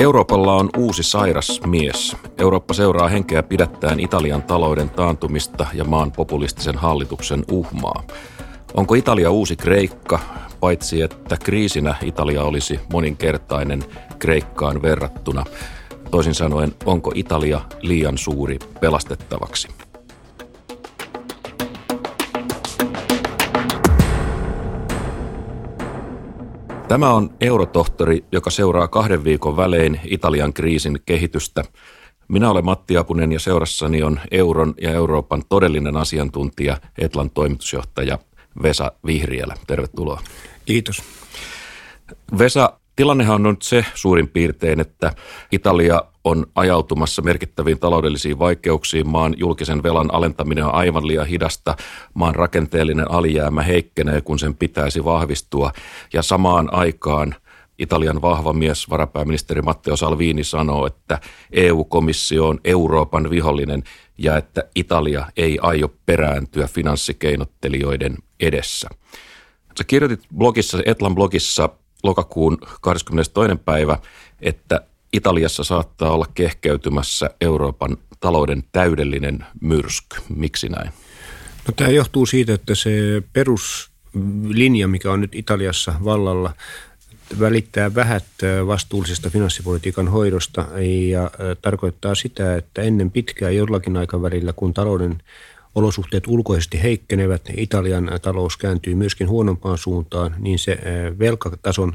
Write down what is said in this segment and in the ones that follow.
Euroopalla on uusi sairas mies. Eurooppa seuraa henkeä pidättäen Italian talouden taantumista ja maan populistisen hallituksen uhmaa. Onko Italia uusi Kreikka, paitsi että kriisinä Italia olisi moninkertainen Kreikkaan verrattuna? Toisin sanoen, onko Italia liian suuri pelastettavaksi? Tämä on Eurotohtori, joka seuraa kahden viikon välein Italian kriisin kehitystä. Minä olen Matti Apunen ja seurassani on euron ja Euroopan todellinen asiantuntija, Etlan toimitusjohtaja Vesa Vihriälä. Tervetuloa. Kiitos. Vesa, tilannehan on nyt se suurin piirtein, että Italia on ajautumassa merkittäviin taloudellisiin vaikeuksiin. Maan julkisen velan alentaminen on aivan liian hidasta. Maan rakenteellinen alijäämä heikkenee, kun sen pitäisi vahvistua. Ja samaan aikaan Italian vahva mies, varapääministeri Matteo Salvini sanoo, että EU-komissio on Euroopan vihollinen ja että Italia ei aio perääntyä finanssikeinottelijoiden edessä. Sä kirjoitit blogissa, Etlan blogissa lokakuun 22. päivä, että Italiassa saattaa olla kehkeytymässä Euroopan talouden täydellinen myrsky. Miksi näin? No, tämä johtuu siitä, että se peruslinja, mikä on nyt Italiassa vallalla, välittää vähät vastuullisesta finanssipolitiikan hoidosta ja tarkoittaa sitä, että ennen pitkää jollakin aikavälillä, kun talouden olosuhteet ulkoisesti heikkenevät, Italian talous kääntyy myöskin huonompaan suuntaan, niin se velkatason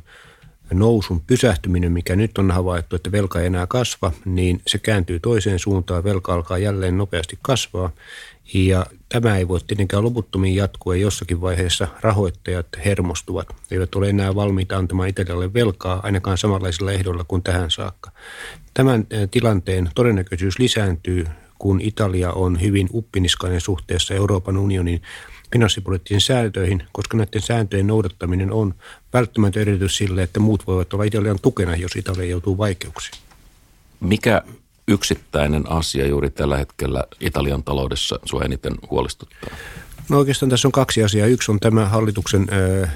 nousun pysähtyminen, mikä nyt on havaittu, että velka ei enää kasva, niin se kääntyy toiseen suuntaan, velka alkaa jälleen nopeasti kasvaa. Ja tämä ei voi tietenkään loputtomiin jatkua ja jossakin vaiheessa rahoittajat hermostuvat. Eivät ole enää valmiita antamaan Italialle velkaa ainakaan samanlaisilla ehdoilla kuin tähän saakka. Tämän tilanteen todennäköisyys lisääntyy, kun Italia on hyvin uppiniskainen suhteessa Euroopan unionin finanssipoliittisiin sääntöihin, koska näiden sääntöjen noudattaminen on välttämätön edellytys sille, että muut voivat olla Italian tukena, jos Italia joutuu vaikeuksiin. Mikä yksittäinen asia juuri tällä hetkellä Italian taloudessa sinua eniten huolestuttaa? No oikeastaan tässä on kaksi asiaa. Yksi on tämä hallituksen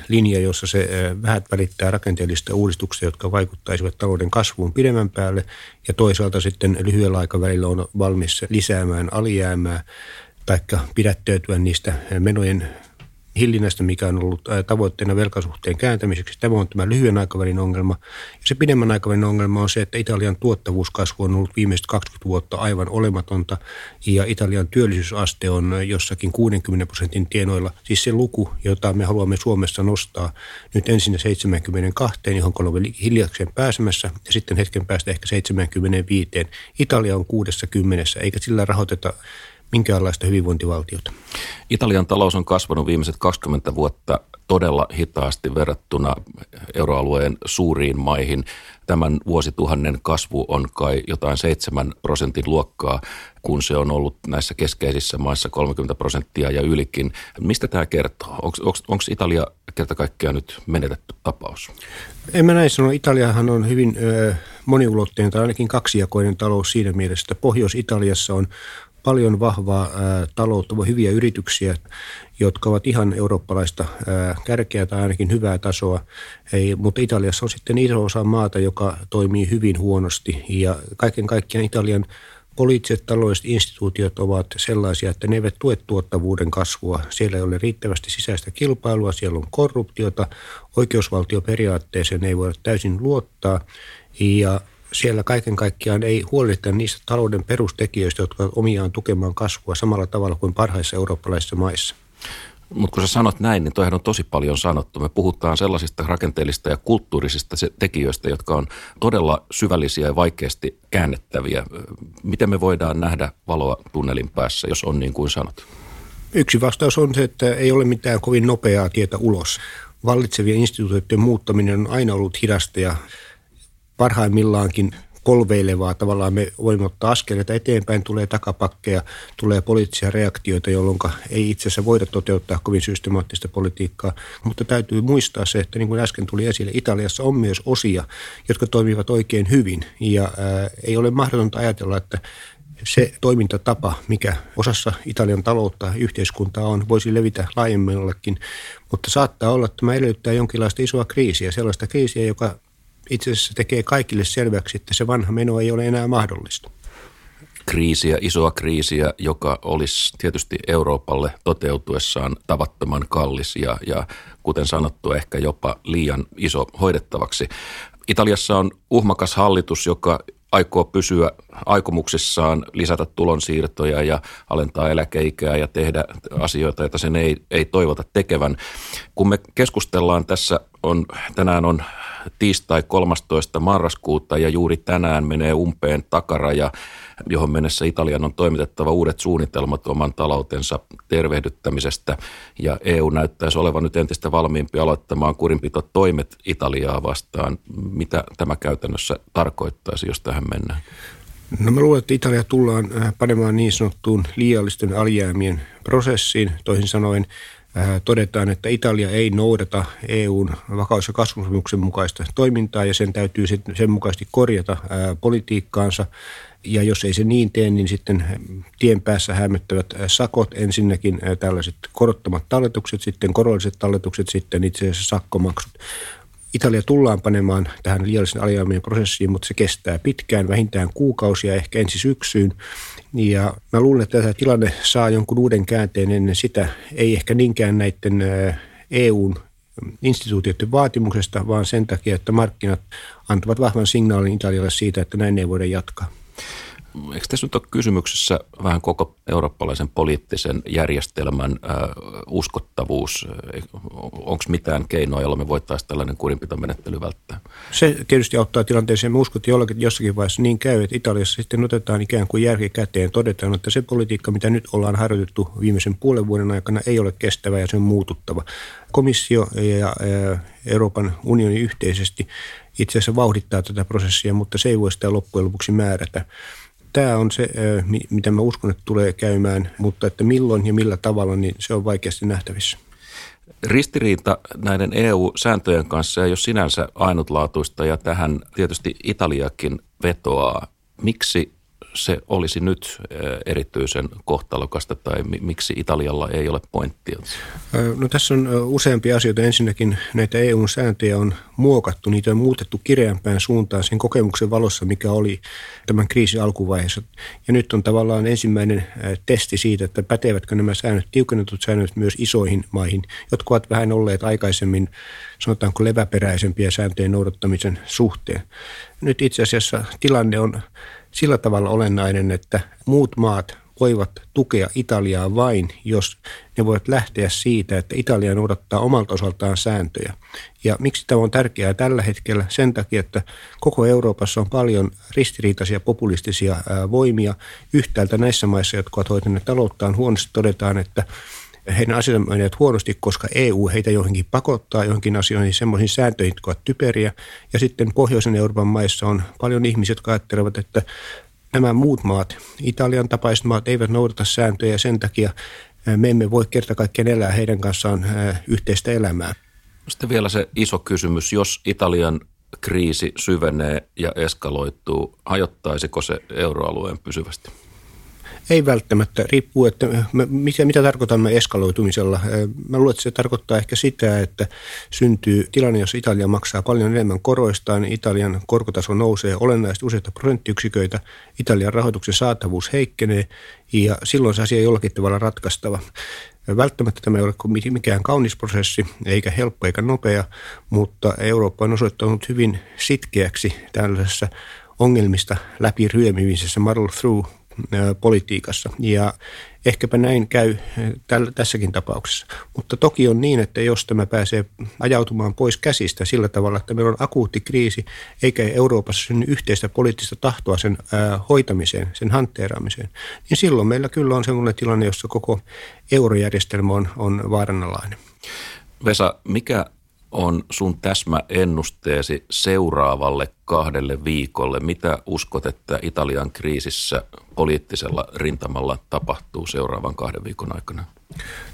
linja, jossa se vähät välittää rakenteellista uudistuksia, jotka vaikuttaisivat talouden kasvuun pidemmän päälle. Ja toisaalta sitten lyhyellä aikavälillä on valmis lisäämään alijäämää tai pidättäytyä niistä menojen hillinnästä, mikä on ollut tavoitteena velkasuhteen kääntämiseksi. Tämä on tämä lyhyen aikavälin ongelma. Ja se pidemmän aikavälin ongelma on se, että Italian tuottavuuskasvu on ollut viimeiset 20 vuotta aivan olematonta ja Italian työllisyysaste on jossakin 60 prosentin tienoilla. Siis se luku, jota me haluamme Suomessa nostaa nyt ensin 72, johon olemme hiljakseen pääsemässä ja sitten hetken päästä ehkä 75. Italia on 60, eikä sillä rahoiteta minkäänlaista hyvinvointivaltiota. Italian talous on kasvanut viimeiset 20 vuotta todella hitaasti verrattuna euroalueen suuriin maihin. Tämän vuosituhannen kasvu on kai jotain 7 prosentin luokkaa, kun se on ollut näissä keskeisissä maissa 30 prosenttia ja ylikin. Mistä tämä kertoo? Onko Italia kerta kaikkiaan nyt menetetty tapaus? En mä näin sano. Italiahan on hyvin ö, moniulotteinen tai ainakin kaksijakoinen talous siinä mielessä, että Pohjois-Italiassa on paljon vahvaa ää, taloutta, hyviä yrityksiä, jotka ovat ihan eurooppalaista kärkeä tai ainakin hyvää tasoa. Ei, mutta Italiassa on sitten iso osa maata, joka toimii hyvin huonosti ja kaiken kaikkiaan Italian poliittiset taloudelliset instituutiot ovat sellaisia, että ne eivät tue tuottavuuden kasvua. Siellä ei ole riittävästi sisäistä kilpailua, siellä on korruptiota, oikeusvaltioperiaatteeseen ei voida täysin luottaa ja siellä kaiken kaikkiaan ei huolehdita niistä talouden perustekijöistä, jotka ovat omiaan tukemaan kasvua samalla tavalla kuin parhaissa eurooppalaisissa maissa. Mutta kun sä sanot näin, niin toihan on tosi paljon sanottu. Me puhutaan sellaisista rakenteellista ja kulttuurisista tekijöistä, jotka on todella syvällisiä ja vaikeasti käännettäviä. Miten me voidaan nähdä valoa tunnelin päässä, jos on niin kuin sanot? Yksi vastaus on se, että ei ole mitään kovin nopeaa tietä ulos. Vallitsevien instituutioiden muuttaminen on aina ollut hidasta ja parhaimmillaankin polveilevaa. Tavallaan me voimme ottaa askeleita eteenpäin, tulee takapakkeja, tulee poliittisia reaktioita, jolloin ei itse asiassa voida toteuttaa kovin systemaattista politiikkaa. Mutta täytyy muistaa se, että niin kuin äsken tuli esille, Italiassa on myös osia, jotka toimivat oikein hyvin. Ja ää, ei ole mahdotonta ajatella, että se toimintatapa, mikä osassa Italian taloutta ja yhteiskuntaa on, voisi levitä laajemmillekin, mutta saattaa olla, että tämä edellyttää jonkinlaista isoa kriisiä, sellaista kriisiä, joka itse asiassa tekee kaikille selväksi, että se vanha meno ei ole enää mahdollista kriisiä, isoa kriisiä, joka olisi tietysti Euroopalle toteutuessaan tavattoman kallis ja, ja kuten sanottu ehkä jopa liian iso hoidettavaksi. Italiassa on uhmakas hallitus, joka aikoo pysyä aikomuksissaan lisätä tulonsiirtoja ja alentaa eläkeikää ja tehdä asioita, joita sen ei, ei toivota tekevän. Kun me keskustellaan tässä, on, tänään on tiistai 13. marraskuuta ja juuri tänään menee umpeen takaraja, johon mennessä Italian on toimitettava uudet suunnitelmat oman taloutensa tervehdyttämisestä ja EU näyttäisi olevan nyt entistä valmiimpi aloittamaan kurinpito toimet Italiaa vastaan. Mitä tämä käytännössä tarkoittaisi, jos tähän mennään? No mä luulen, että Italia tullaan äh, panemaan niin sanottuun liiallisten alijäämien prosessiin. Toisin sanoen todetaan, että Italia ei noudata EUn vakaus- ja kasvusopimuksen mukaista toimintaa ja sen täytyy sen mukaisesti korjata äh, politiikkaansa. Ja jos ei se niin tee, niin sitten tien päässä hämöttävät äh, sakot, ensinnäkin tällaiset korottamat talletukset, sitten korolliset talletukset, sitten itse asiassa sakkomaksut. Italia tullaan panemaan tähän liiallisen alijäämien prosessiin, mutta se kestää pitkään, vähintään kuukausia, ehkä ensi syksyyn. Ja mä luulen, että tämä tilanne saa jonkun uuden käänteen ennen sitä, ei ehkä niinkään näiden EUn instituutioiden vaatimuksesta, vaan sen takia, että markkinat antavat vahvan signaalin Italialle siitä, että näin ei voida jatkaa. Eikö tässä nyt ole kysymyksessä vähän koko eurooppalaisen poliittisen järjestelmän uskottavuus? Onko mitään keinoa, jolla me voitaisiin tällainen kurinpitomenettely välttää? Se tietysti auttaa tilanteeseen. Me uskon, että jollakin, jossakin vaiheessa niin käy, että Italiassa sitten otetaan ikään kuin järki käteen. Todetaan, että se politiikka, mitä nyt ollaan harjoitettu viimeisen puolen vuoden aikana, ei ole kestävä ja se on muututtava. Komissio ja Euroopan unioni yhteisesti itse asiassa vauhdittaa tätä prosessia, mutta se ei voi sitä loppujen lopuksi määrätä tämä on se, mitä mä uskon, että tulee käymään, mutta että milloin ja millä tavalla, niin se on vaikeasti nähtävissä. Ristiriita näiden EU-sääntöjen kanssa ei ole sinänsä ainutlaatuista ja tähän tietysti Italiakin vetoaa. Miksi se olisi nyt erityisen kohtalokasta tai miksi Italialla ei ole pointtia? No tässä on useampia asioita. Ensinnäkin näitä EU-sääntöjä on muokattu, niitä on muutettu kireämpään suuntaan sen kokemuksen valossa, mikä oli tämän kriisin alkuvaiheessa. Ja nyt on tavallaan ensimmäinen testi siitä, että pätevätkö nämä säännöt, tiukennetut säännöt myös isoihin maihin, jotka ovat vähän olleet aikaisemmin, sanotaanko leväperäisempiä sääntöjen noudattamisen suhteen. Nyt itse asiassa tilanne on sillä tavalla olennainen, että muut maat voivat tukea Italiaa vain, jos ne voivat lähteä siitä, että Italia noudattaa omalta osaltaan sääntöjä. Ja miksi tämä on tärkeää tällä hetkellä? Sen takia, että koko Euroopassa on paljon ristiriitaisia populistisia voimia. Yhtäältä näissä maissa, jotka ovat hoitaneet talouttaan huonosti, todetaan, että heidän asiat menevät huonosti, koska EU heitä johonkin pakottaa johonkin asioihin semmoisiin sääntöihin, jotka ovat typeriä. Ja sitten Pohjoisen Euroopan maissa on paljon ihmisiä, jotka ajattelevat, että nämä muut maat, Italian tapaiset maat, eivät noudata sääntöjä ja sen takia me emme voi kerta kaikkiaan elää heidän kanssaan yhteistä elämää. Sitten vielä se iso kysymys, jos Italian kriisi syvenee ja eskaloituu, hajottaisiko se euroalueen pysyvästi? Ei välttämättä, riippuu, että mitä, mitä tarkoitamme eskaloitumisella. Mä luulen, että se tarkoittaa ehkä sitä, että syntyy tilanne, jossa Italia maksaa paljon enemmän koroistaan, Italian korkotaso nousee olennaisesti useita prosenttiyksiköitä, Italian rahoituksen saatavuus heikkenee ja silloin se asia jollakin tavalla ratkaistava. Välttämättä tämä ei ole mikään kaunis prosessi, eikä helppo eikä nopea, mutta Eurooppa on osoittanut hyvin sitkeäksi tällaisessa ongelmista läpi ryömimisessä, muddle through politiikassa. Ja ehkäpä näin käy tässäkin tapauksessa. Mutta toki on niin, että jos tämä pääsee ajautumaan pois käsistä sillä tavalla, että meillä on akuutti kriisi, eikä Euroopassa synny yhteistä poliittista tahtoa sen hoitamiseen, sen hanteeraamiseen, niin silloin meillä kyllä on sellainen tilanne, jossa koko eurojärjestelmä on, on vaaranalainen. Vesa, mikä on sun täsmäennusteesi seuraavalle kahdelle viikolle? Mitä uskot, että Italian kriisissä poliittisella rintamalla tapahtuu seuraavan kahden viikon aikana?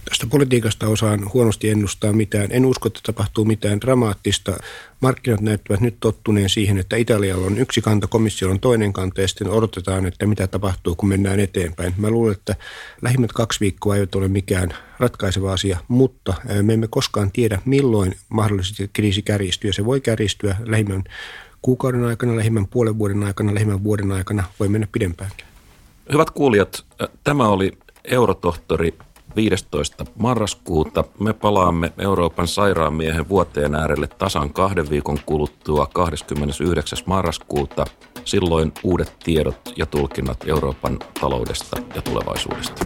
Tästä politiikasta osaan huonosti ennustaa mitään. En usko, että tapahtuu mitään dramaattista. Markkinat näyttävät nyt tottuneen siihen, että Italialla on yksi kanta, komissiolla on toinen kanta ja sitten odotetaan, että mitä tapahtuu, kun mennään eteenpäin. Mä luulen, että lähimmät kaksi viikkoa ei ole mikään ratkaiseva asia, mutta me emme koskaan tiedä, milloin mahdollisesti kriisi kärjistyy. Se voi kärjistyä lähimmän kuukauden aikana, lähimmän puolen vuoden aikana, lähimmän vuoden aikana, voi mennä pidempäänkin. Hyvät kuulijat, tämä oli Eurotohtori 15. marraskuuta. Me palaamme Euroopan sairaanmiehen vuoteen äärelle tasan kahden viikon kuluttua 29. marraskuuta. Silloin uudet tiedot ja tulkinnat Euroopan taloudesta ja tulevaisuudesta.